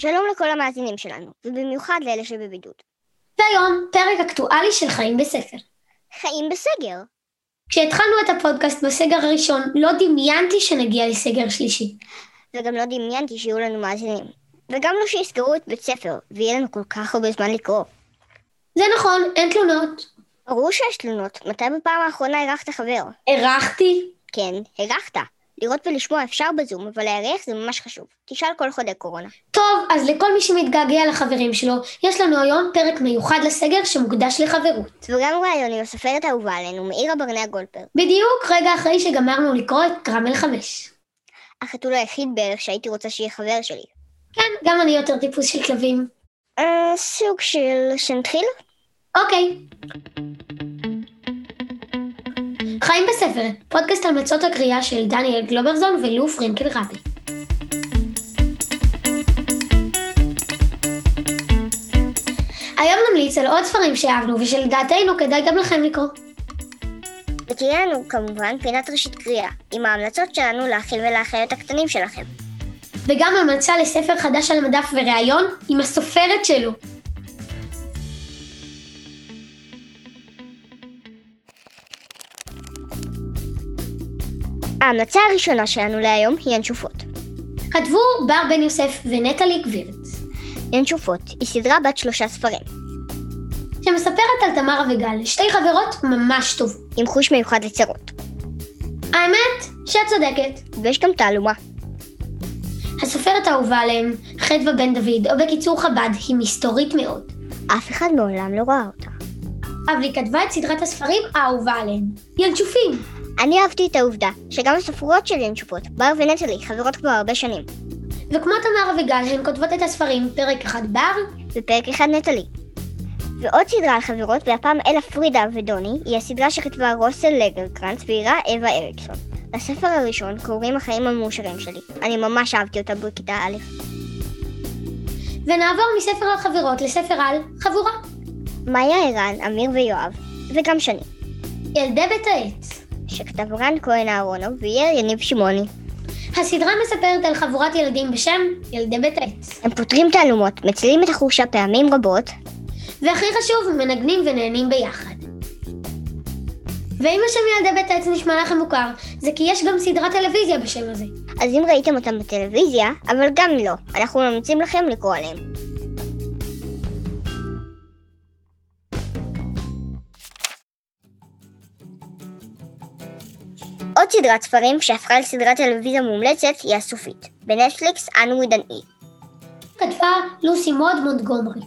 שלום לכל המאזינים שלנו, ובמיוחד לאלה שבבידוד. והיום, פרק אקטואלי של חיים בספר. חיים בסגר. כשהתחלנו את הפודקאסט בסגר הראשון, לא דמיינתי שנגיע לסגר שלישי. וגם לא דמיינתי שיהיו לנו מאזינים. וגם לא שיסגרו את בית ספר, ויהיה לנו כל כך הרבה זמן לקרוא. זה נכון, אין תלונות. ברור שיש תלונות. מתי בפעם האחרונה אירחת חבר? אירחתי? כן, אירחת. לראות ולשמוע אפשר בזום, אבל לארח זה ממש חשוב. תשאל כל חודי קורונה. טוב, אז לכל מי שמתגעגע לחברים שלו, יש לנו היום פרק מיוחד לסגר שמוקדש לחברות. וגם ראיון עם הסופרת האהובה עלינו, מאירה ברנע גולדברג. בדיוק רגע אחרי שגמרנו לקרוא את קרמל 5. החתול היחיד בערך שהייתי רוצה שיהיה חבר שלי. כן, גם אני יותר טיפוס של כלבים. אה, סוג של... שנתחיל? אוקיי. חיים בספר, פודקאסט על מצות הקריאה של דניאל גלוברזון ולו פרנקל רבי. היום נמליץ על עוד ספרים שאהבנו ושלדעתנו כדאי גם לכם לקרוא. ותהיה לנו כמובן פינת ראשית קריאה, עם ההמלצות שלנו לאחיל ולאחיות הקטנים שלכם. וגם המלצה לספר חדש על המדף וראיון עם הסופרת שלו. ההמלצה הראשונה שלנו להיום היא ינשופות. כתבו בר בן יוסף ונטלי גבירץ. ינשופות היא סדרה בת שלושה ספרים, שמספרת על תמר אביגל, שתי חברות ממש טובות. עם חוש מיוחד לצרות. האמת שאת צודקת. ויש גם תעלומה. הסופרת האהובה עליהם, חדווה בן דוד, או בקיצור חב"ד, היא מסתורית מאוד. אף אחד מעולם לא ראה אותה. אבל היא כתבה את סדרת הספרים האהובה עליהם, ינשופים. אני אהבתי את העובדה שגם הספרות של ינשופות, בר ונטלי, חברות כבר הרבה שנים. וכמו תמר אביגל, הן כותבות את הספרים פרק אחד בר, ופרק אחד נטלי. ועוד סדרה על חברות, והפעם אלה פרידה ודוני, היא הסדרה שכתבה רוסל לגרקרנץ ואירה אווה אריקסון. לספר הראשון קוראים החיים המאושרים שלי. אני ממש אהבתי אותה בכיתה א'. ונעבור מספר על חברות לספר על חבורה. מאיה ערן, אמיר ויואב, וגם שני, ילדי בית העץ. שכתב רן כהן אהרונוב ויהיה יניב שמעוני. הסדרה מספרת על חבורת ילדים בשם ילדי בית העץ. הם פותרים תעלומות, מצילים את החורשה פעמים רבות, והכי חשוב, מנגנים ונהנים ביחד. ואם השם ילדי בית העץ נשמע לכם מוכר, זה כי יש גם סדרת טלוויזיה בשם הזה. אז אם ראיתם אותם בטלוויזיה, אבל גם לא, אנחנו ממליצים לכם לקרוא עליהם. סדרת ספרים שהפכה לסדרת טלוויזיה מומלצת היא הסופית, בנטפליקס אנו ודנאי. כתבה לוסי מוד מונטגומרי.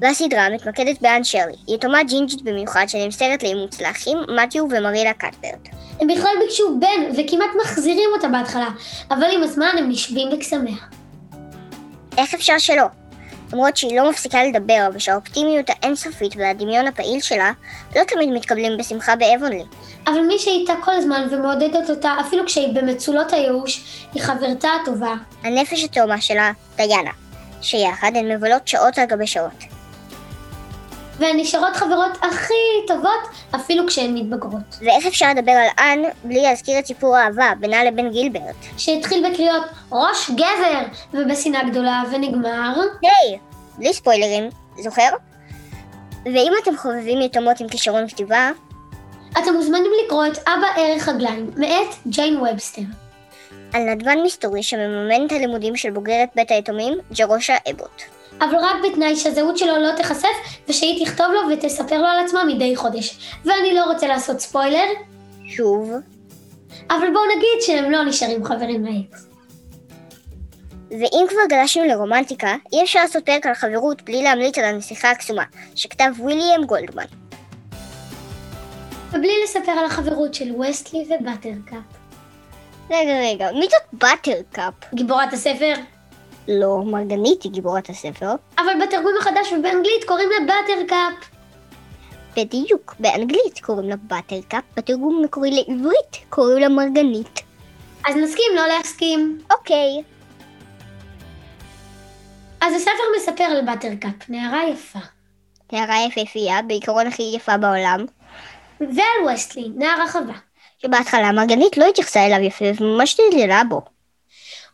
והסדרה מתמקדת באן שרלי, יתומה ג'ינג'ית במיוחד שנמסרת לאימוץ לאחים מתיו ומרילה קטברט. הם בכלל ביקשו בן וכמעט מחזירים אותה בהתחלה, אבל עם הזמן הם נשבים בקסמיה. איך אפשר שלא? למרות שהיא לא מפסיקה לדבר, ושהאופטימיות האינסופית והדמיון הפעיל שלה לא תמיד מתקבלים בשמחה באבונלי. אבל מי שאיתה כל הזמן ומעודדת אותה, אפילו כשהיא במצולות הייאוש, היא חברתה הטובה. הנפש התאומה שלה, דיאנה, שיחד הן מבלות שעות על גבי שעות. והן נשארות חברות הכי טובות, אפילו כשהן מתבגרות. ואיך אפשר לדבר על אן בלי להזכיר את סיפור האהבה בינה לבין גילברט? שהתחיל בקריאות ראש גבר, ובשנאה גדולה, ונגמר... היי, בלי ספוילרים, זוכר? ואם אתם חובבים יתומות עם כישרון כתיבה, אתם מוזמנים לקרוא את אבא ערך רגליים, מאת ג'יין ובסטר. על נדבן מסתורי שמממן את הלימודים של בוגרת בית היתומים, ג'רושה אבוט. אבל רק בתנאי שהזהות שלו לא תיחשף, ושהיא תכתוב לו ותספר לו על עצמה מדי חודש. ואני לא רוצה לעשות ספוילר, שוב, אבל בואו נגיד שהם לא נשארים חברים לעט. ואם כבר גלשנו לרומנטיקה, אי אפשר לעשות פרק על חברות בלי להמליץ על הנסיכה הקסומה, שכתב וויליאם גולדמן. ובלי לספר על החברות של וסטלי ובטרקאפ. רגע, רגע, מי זאת באטרקאפ? גיבורת הספר, לא, מרגנית היא גיבורת הספר. אבל בתרגום החדש ובאנגלית קוראים לה באטרקאפ. בדיוק, באנגלית קוראים לה באטרקאפ, בתרגום המקורי לעברית קוראים לה מרגנית. אז נסכים לא להסכים. אוקיי, אז הספר מספר על באטרקאפ, נערה יפה. נערה יפהפייה, בעיקרון הכי יפה בעולם, ועל וסטלי, נער החווה. שבהתחלה מרגנית לא התייחסה אליו יפה וממש זלזלה בו.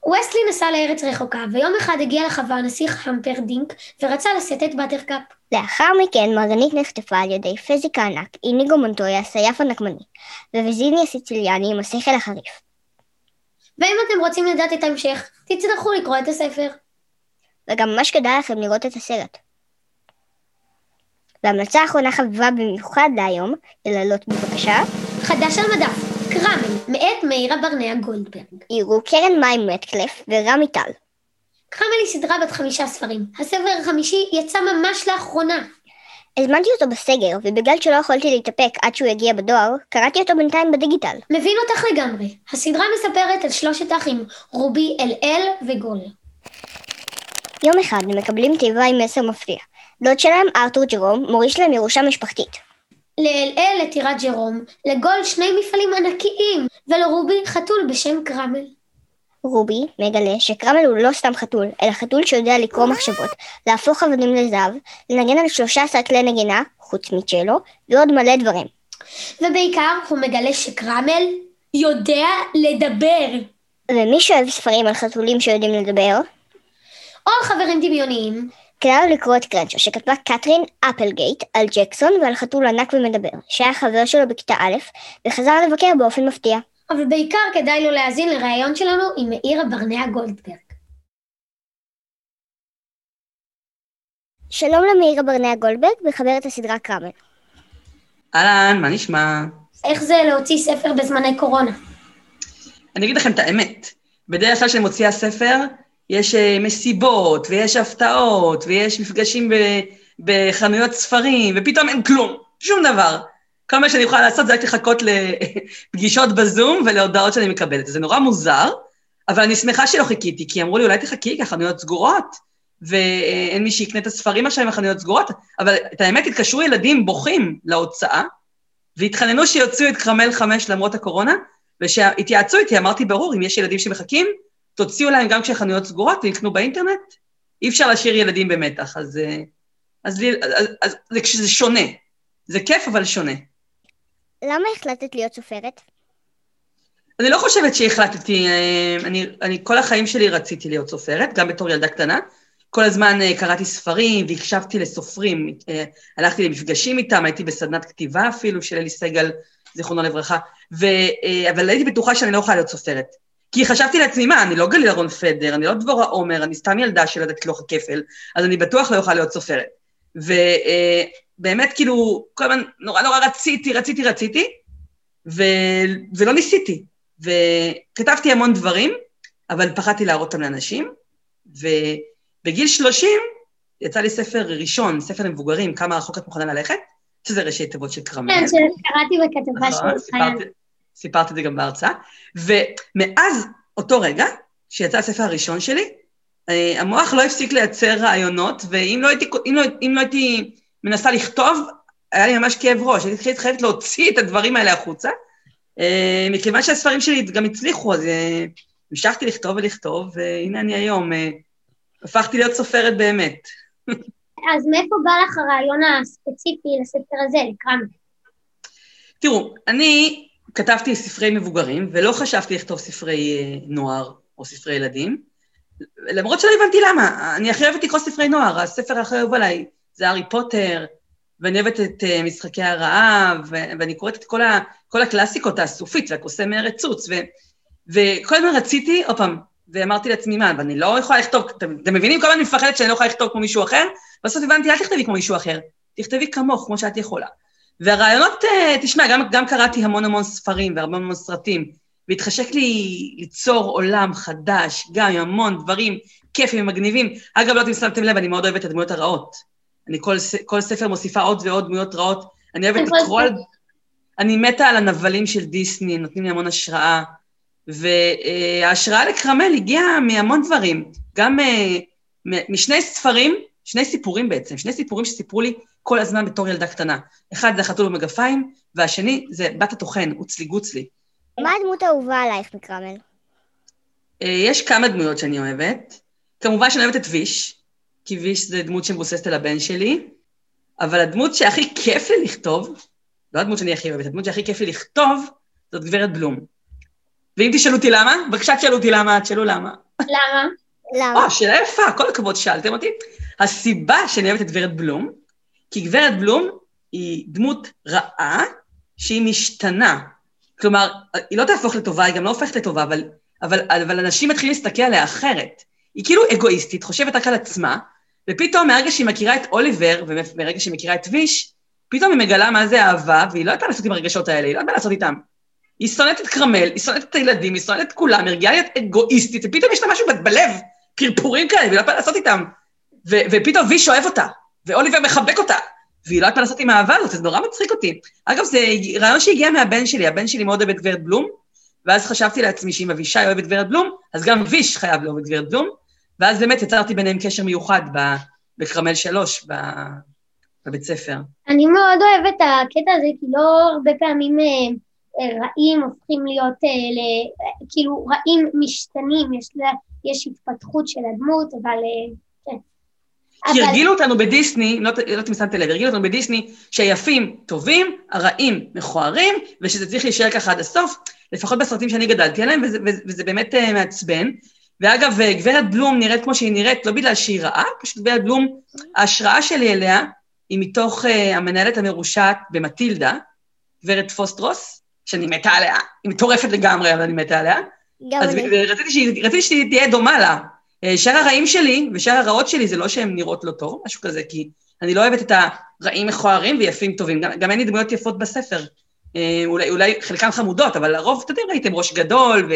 וסלי נסע לארץ רחוקה, ויום אחד הגיע לחווה הנסיך המפרדינק, ורצה לשאת את באטרקאפ. לאחר מכן מרגנית נחטפה על ידי פזיק הענק, איניגו מונטויה, הסייף הנקמני, וויזיני הסיציליאני עם השכל החריף. ואם אתם רוצים לדעת את ההמשך, תצטרכו לקרוא את הספר. וגם ממש כדאי לכם לראות את הסרט. והמלצה האחרונה חביבה במיוחד להיום, לללות בבקשה, חדש על מדף, קרמל, מאת מאירה ברנע גולדברג. יראו קרן מים מטקלף ורמי טל. קרמל היא סדרה בת חמישה ספרים. הספר החמישי יצא ממש לאחרונה. הזמנתי אותו בסגר, ובגלל שלא יכולתי להתאפק עד שהוא יגיע בדואר, קראתי אותו בינתיים בדיגיטל. מבין אותך לגמרי. הסדרה מספרת על שלושת האחים, רובי, אל-אל וגול. יום אחד הם מקבלים תיבה עם מסר מפתיע. דוד שלהם, ארתור ג'רום, מוריש להם ירושה משפחתית. לאל-אל לטירת ג'רום, לגול שני מפעלים ענקיים, ולרובי חתול בשם קרמל. רובי מגלה שקרמל הוא לא סתם חתול, אלא חתול שיודע לקרוא מחשבות, להפוך אבנים לזהב, לנגן על 13 כלי נגינה, חוץ מצ'לו, ועוד מלא דברים. ובעיקר הוא מגלה שקרמל יודע לדבר. ומי שאוהב ספרים על חתולים שיודעים לדבר, או על חברים דמיוניים, כדאי לו לקרוא את קרנצ'ו, שכתבה קתרין אפלגייט על ג'קסון ועל חתול ענק ומדבר, שהיה חבר שלו בכיתה א', וחזר לבקר באופן מפתיע. אבל בעיקר כדאי לו להאזין לראיון שלנו עם מאירה ברנע גולדברג. שלום למאירה ברנע גולדברג, מחברת הסדרה קרמל. אהלן, מה נשמע? איך זה להוציא ספר בזמני קורונה? אני אגיד לכם את האמת. בדרך כלל כשאני מוציאה ספר, יש אה, מסיבות, ויש הפתעות, ויש מפגשים ב, בחנויות ספרים, ופתאום אין כלום, שום דבר. כל מה שאני יכולה לעשות זה רק לחכות לפגישות בזום ולהודעות שאני מקבלת. זה נורא מוזר, אבל אני שמחה שלא חיכיתי, כי אמרו לי, אולי תחכי, כי החנויות סגורות, ואין מי שיקנה את הספרים עכשיו עם החנויות סגורות, אבל את האמת, התקשרו ילדים בוכים להוצאה, והתחננו שיוציאו את קרמל חמש למרות הקורונה, וכשהתייעצו איתי, אמרתי, ברור, אם יש ילדים שמחכים, תוציאו להם גם כשהחנויות סגורות ויקנו באינטרנט. אי אפשר להשאיר ילדים במתח, אז, אה, אז, אז, אז, אז זה, זה שונה. זה כיף, אבל שונה. למה החלטת להיות סופרת? אני לא חושבת שהחלטתי, אה, אני, אני כל החיים שלי רציתי להיות סופרת, גם בתור ילדה קטנה. כל הזמן אה, קראתי ספרים והקשבתי לסופרים, הלכתי למפגשים איתם, הייתי בסדנת כתיבה אפילו של אלי סגל, זיכרונו לברכה, ו, אבל הייתי בטוחה שאני לא יכולה להיות סופרת. כי חשבתי לעצמי, מה, אני לא גליל אהרון פדר, אני לא דבורה עומר, אני סתם ילדה של לדעת לוח הכפל, אז אני בטוח לא אוכל להיות סופרת. ובאמת, כאילו, כל הזמן נורא נורא רציתי, רציתי, רציתי, ו... ולא ניסיתי. וכתבתי המון דברים, אבל פחדתי להראות אותם לאנשים, ובגיל 30 יצא לי ספר ראשון, ספר למבוגרים, כמה רחוק את מוכנה ללכת, שזה ראשי תיבות של קרמל. כן, שקראתי בכתבה נכון, של חייל. סיפרתי את זה גם בהרצאה, ומאז אותו רגע, שיצא הספר הראשון שלי, אה, המוח לא הפסיק לייצר רעיונות, ואם לא הייתי, אם לא, אם לא הייתי מנסה לכתוב, היה לי ממש כאב ראש, הייתי חייבת להוציא את הדברים האלה החוצה. אה, מכיוון שהספרים שלי גם הצליחו, אז אה, המשכתי לכתוב ולכתוב, והנה אני היום, הפכתי להיות סופרת באמת. אז מאיפה בא לך הרעיון הספציפי לספר הזה, לקרמל? תראו, אני כתבתי ספרי מבוגרים, ולא חשבתי לכתוב ספרי אה, נוער או ספרי ילדים, למרות שלא הבנתי למה. אני הכי אוהבת לקרוא ספרי נוער, הספר הכי אוהב עליי זה הארי פוטר, ואני אוהבת את uh, משחקי הרעב, ואני קוראת את כל, ה, כל הקלאסיקות, האסופית והקוסם מארץ צוץ, ו, וכל הזמן רציתי, עוד פעם, ואמרתי לעצמי, מה, ואני לא יכולה לכתוב, אתם, אתם מבינים? כל הזמן אני מפחדת שאני לא יכולה לכתוב כמו מישהו אחר, בסוף הבנתי, אל תכתבי כמו מישהו אחר, תכתבי כמוך, כמו שאת יכולה. והרעיונות, אה, תשמע, גם, גם קראתי המון המון ספרים והרבה המון סרטים, והתחשק לי ליצור עולם חדש, גם עם המון דברים כיפים ומגניבים. אגב, לא יודעת אם שמתם לב, אני מאוד אוהבת את הדמויות הרעות. אני כל, כל ספר מוסיפה עוד ועוד דמויות רעות. אני אוהבת לקרוא על... אני מתה על הנבלים של דיסני, נותנים לי המון השראה. וההשראה לקרמל הגיעה מהמון דברים, גם אה, משני ספרים, שני סיפורים בעצם, שני סיפורים שסיפרו לי כל הזמן בתור ילדה קטנה. אחד זה החתול במגפיים, והשני זה בת הטוחן, אוצלי גוצלי. מה הדמות האהובה עלייך מקרמל? אה, יש כמה דמויות שאני אוהבת. כמובן שאני אוהבת את ויש, כי ויש זה דמות שמבוססת על הבן שלי, אבל הדמות שהכי כיף לי לכתוב, לא הדמות שאני הכי אוהבת, הדמות שהכי כיף לי לכתוב, זאת גברת בלום. ואם תשאלו אותי למה, בבקשה תשאלו אותי למה, תשאלו למה. למה? למה? או, שאלה יפה, כל הכבוד שאלתם אותי. הסיבה שאני אוהבת את גברת בלום, כי גברת בלום היא דמות רעה שהיא משתנה. כלומר, היא לא תהפוך לטובה, היא גם לא הופכת לטובה, אבל, אבל, אבל אנשים מתחילים להסתכל עליה אחרת. היא כאילו אגואיסטית, חושבת רק על עצמה, ופתאום מהרגע שהיא מכירה את אוליבר, ומרגע שהיא מכירה את ויש, פתאום היא מגלה מה זה אהבה, והיא לא יודעת לעשות עם הרגשות האלה, היא לא יודעת לעשות איתם. היא שונאת את כרמל, היא שונאת את הילדים, היא שונאת את כולם, היא רגילה להיות אגואיסטית, ופתאום יש לה משהו בלב, פרפורים כאלה, והיא לא מה לעשות איתם. ו- ופתאום ויש אוהב אותה, ואוליבר מחבק אותה, והיא לא מה לעשות עם האהבה הזאת, זה נורא מצחיק אותי. אגב, זה רעיון שהגיע מהבן שלי, הבן שלי מאוד אוהב את גברת בלום, ואז חשבתי לעצמי שאם אבישי אוהב את גברת בלום, אז גם ויש חייב לאהוב את גברת בלום, ואז באמת יצרתי ביניהם קשר מיוחד בכרמל שלוש, בבית ספר. אני מאוד אוהבת את הקטע הזה, כי לא הרבה פעמים אה, אה, רעים הופכים להיות, אה, כאילו רעים משתנים, יש, יש התפתחות של הדמות, אבל כן. כי הרגילו אותנו בדיסני, לא יודעת אם שמתם לב, הרגילו אותנו בדיסני שהיפים טובים, הרעים מכוערים, ושזה צריך להישאר ככה עד הסוף, לפחות בסרטים שאני גדלתי עליהם, וזה, וזה באמת uh, מעצבן. ואגב, גברת בלום נראית כמו שהיא נראית, לא בגלל שהיא רעה, פשוט גברת בלום, ההשראה שלי אליה היא מתוך uh, המנהלת המרושעת במטילדה, גברת פוסטרוס, שאני מתה עליה, היא מטורפת לגמרי, אבל אני מתה עליה. גם אז אני. רציתי שהיא, רציתי שהיא תהיה דומה לה. אה, שאר הרעים שלי ושאר הרעות שלי זה לא שהן נראות לא טוב, משהו כזה, כי אני לא אוהבת את הרעים מכוערים ויפים טובים. גם, גם אין לי דמויות יפות בספר. אה, אולי, אולי חלקן חמודות, אבל לרוב, אתם יודעים, ראיתם ראש גדול,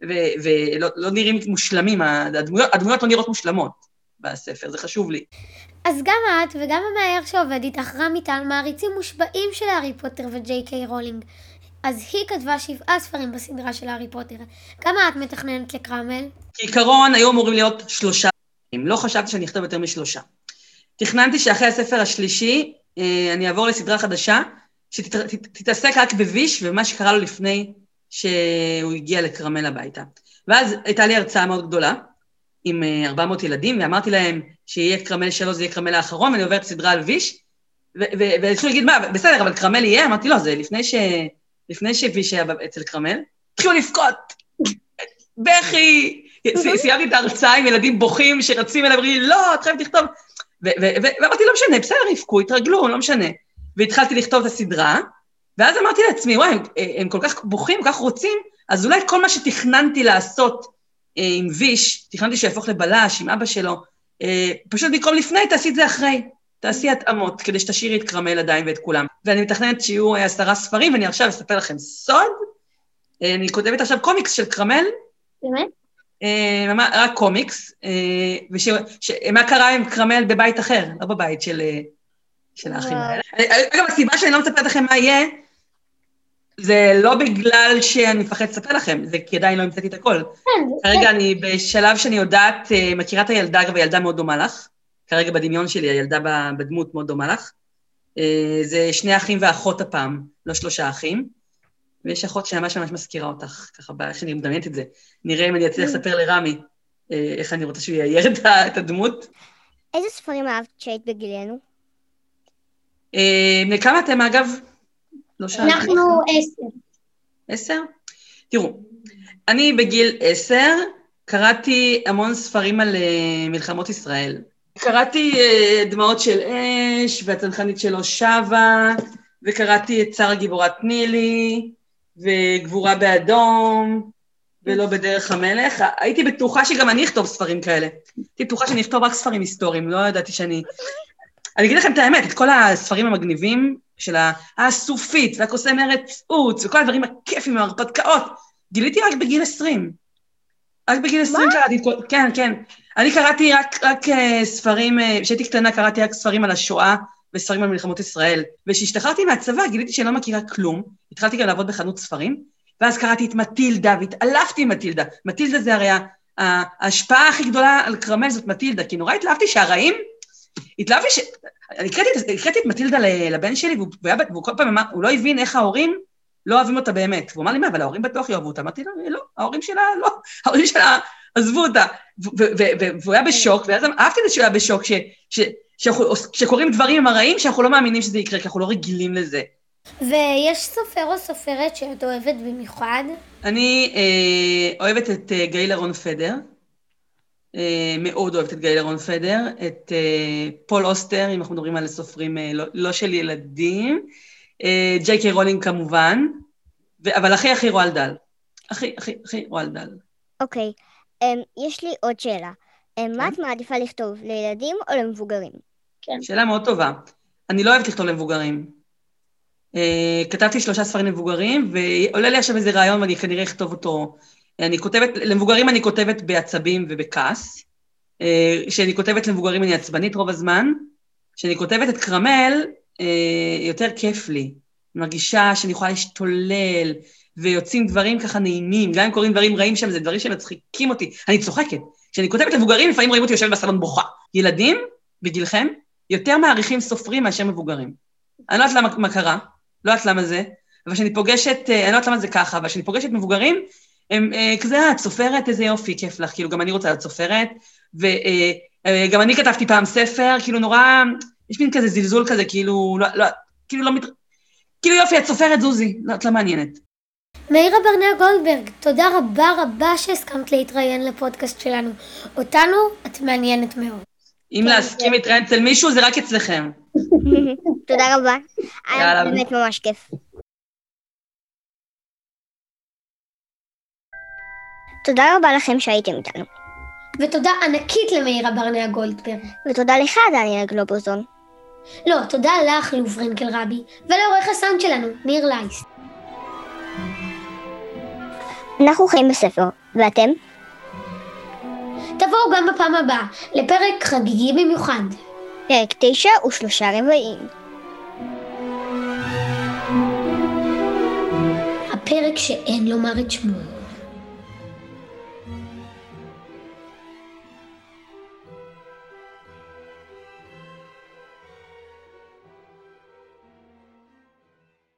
ולא לא נראים מושלמים, הדמויות, הדמויות לא נראות מושלמות בספר, זה חשוב לי. אז גם את וגם המאייר שעובד איתך, רמי טל, מעריצים מושבעים של הארי פוטר וג'יי קיי רולינג. אז היא כתבה שבעה ספרים בסדרה של הארי פוטר. כמה את מתכננת לקרמל? כעיקרון, היו אמורים להיות שלושה. לא חשבתי שאני אכתוב יותר משלושה. תכננתי שאחרי הספר השלישי, אה, אני אעבור לסדרה חדשה, שתתעסק רק בוויש ומה שקרה לו לפני שהוא הגיע לקרמל הביתה. ואז הייתה לי הרצאה מאוד גדולה, עם 400 אה, ילדים, ואמרתי להם שיהיה קרמל שלו, זה יהיה קרמל האחרון, ואני עוברת סדרה על ויש, והתחילו להגיד, מה, בסדר, אבל קרמל יהיה? אמרתי, לא, זה לפני, ש... לפני שוויש היה אצל קרמל. התחילו לבכות, בכי, סיימתי את ההרצאה עם ילדים בוכים שרצים אליי, ואומרים לי, לא, את חייבת לכתוב. ואמרתי, לא משנה, בסדר, יבכו, יתרגלו, לא משנה. והתחלתי לכתוב את הסדרה, ואז אמרתי לעצמי, וואי, הם, הם כל כך בוכים, כל כך רוצים, אז אולי כל מה שתכננתי לעשות אה, עם ויש, תכננתי שיהפוך לבלש עם אבא שלו, אה, פשוט במקום לפני, תעשי את זה אחרי. תעשי התאמות, כדי שתשאירי את כרמל עדיין ואת כולם. ואני מתכננת שיהיו אה, עשרה ספרים, ואני עכשיו אספר לכם סוד. אה, אני כותבת עכשיו קומיקס של כרמל. באמת? אה, רק קומיקס, ומה קרה עם כרמל בבית אחר, לא בבית של, של האחים האלה. אגב, הסיבה שאני לא מספרת לכם מה יהיה, זה לא בגלל שאני מפחד לספר לכם, זה כי עדיין לא המצאתי את הכל. כן, כרגע אני בשלב שאני יודעת, מכירה את הילדה, אגב, הילדה מאוד דומה לך. כרגע בדמיון שלי, הילדה בדמות מאוד דומה לך. זה שני אחים ואחות הפעם, לא שלושה אחים. ויש אחות שממש ממש מזכירה אותך, ככה, איך שאני מדמיינת את זה. נראה אם אני אצליח לספר לרמי איך אני רוצה שהוא יאייר את הדמות. איזה ספרים אהבת כשהיית בגילנו? כמה אתם, אגב? לא שאלתי. אנחנו עשר. עשר? תראו, אני בגיל עשר קראתי המון ספרים על מלחמות ישראל. קראתי דמעות של אש, והצנחנית שלו שבה, וקראתי את שר הגיבורת נילי, וגבורה באדום, ולא בדרך המלך. הייתי בטוחה שגם אני אכתוב ספרים כאלה. הייתי בטוחה שאני אכתוב רק ספרים היסטוריים, לא ידעתי שאני... אני אגיד לכם את האמת, את כל הספרים המגניבים של הסופית, והקוסם ארץ עוץ, וכל הדברים הכיפים, ההרפתקאות, גיליתי רק בגיל 20. רק בגיל 20 קראתי את כל... כן, כן. אני קראתי רק, רק uh, ספרים, כשהייתי uh, קטנה קראתי רק ספרים על השואה וספרים על מלחמות ישראל. וכשהשתחררתי מהצבא גיליתי שאני לא מכירה כלום, התחלתי גם לעבוד בחנות ספרים, ואז קראתי את מטילדה והתעלפתי עם מטילדה. מטילדה זה הרי ההשפעה הכי גדולה על כרמל זאת מטילדה, כי נורא התלהבתי שהרעים, התלהבתי ש... אני הקראתי את מטילדה לבן שלי, והוא, והוא כל פעם אמר, הוא לא הבין איך ההורים לא אוהבים אותה באמת. והוא אמר לי, מה, אבל ההורים בטוח יאהבו אותה. אמרתי לו, לא, ההורים שלה, לא, ההורים שלה עזבו אותה. והוא היה בשוק, ואז אהבתי את זה שהוא היה בשוק, שקורים דברים הרעים שאנחנו לא מאמינים שזה יקרה, כי אנחנו לא רגילים לזה. ויש סופר או סופרת שאת אוהבת במיוחד? אני אה, אוהבת את אה, גלילה רון פדר. אה, מאוד אוהבת את גלילה רון פדר, את אה, פול אוסטר, אם אנחנו מדברים על סופרים אה, לא, לא של ילדים, אה, ג'יי קיי רולינג כמובן, ו- אבל הכי הכי רואלד דאל. הכי הכי הכי רואלד דאל. אוקיי, אמ, יש לי עוד שאלה. אמ, מה את מעדיפה לכתוב, לילדים או למבוגרים? שאלה מאוד טובה. אני לא אוהבת לכתוב למבוגרים. אה, כתבתי שלושה ספרים למבוגרים, ועולה לי עכשיו איזה רעיון ואני כנראה אכתוב אותו. אני כותבת, למבוגרים אני כותבת בעצבים ובכעס. אה, כשאני כותבת למבוגרים אני עצבנית רוב הזמן. כשאני כותבת את כרמל, אה, יותר כיף לי. מרגישה שאני יכולה להשתולל, ויוצאים דברים ככה נעימים, גם אם קורים דברים רעים שם, זה דברים שמצחיקים אותי. אני צוחקת. כשאני כותבת למבוגרים, לפעמים רואים אותי יושבת בסלון בוכה. ילדים, בגילכם, יותר מעריכים סופרים מאשר מבוגרים. אני לא יודעת למה, מה קרה, לא יודעת למה זה, אבל כשאני פוגשת, אה, אני לא יודעת למה זה ככה, אבל כשאני פוגשת מבוגרים, הם אה, כזה, אה, את סופרת, איזה יופי, כיף לך, כאילו, גם אני רוצה להיות סופרת, וגם אני כתבתי פעם ספר, כאילו, נורא, יש מין כזה זלזול כזה, כאילו, לא, לא, כאילו, לא מת... כאילו, יופי, את סופרת, זוזי, לא, את לא מעניינת. מאירה ברנע גולדברג, תודה רבה רבה שהסכמת להתראיין לפודקאסט שלנו. אותנו את מעניינת מאוד. אם להסכים להתראיין אצל מישהו, זה רק אצלכם. תודה רבה. היה יאללה. באמת ממש כיף. תודה רבה לכם שהייתם איתנו. ותודה ענקית למאירה ברנע גולדברג. ותודה לך, דניאל גלובוזון. לא, תודה לך, לו פרנקל רבי, ולעורך הסאונד שלנו, ניר לייס. אנחנו חיים בספר, ואתם? תבואו גם בפעם הבאה, לפרק חגיגי במיוחד. פרק תשע ושלושה רבעים. הפרק שאין לומר את שמו.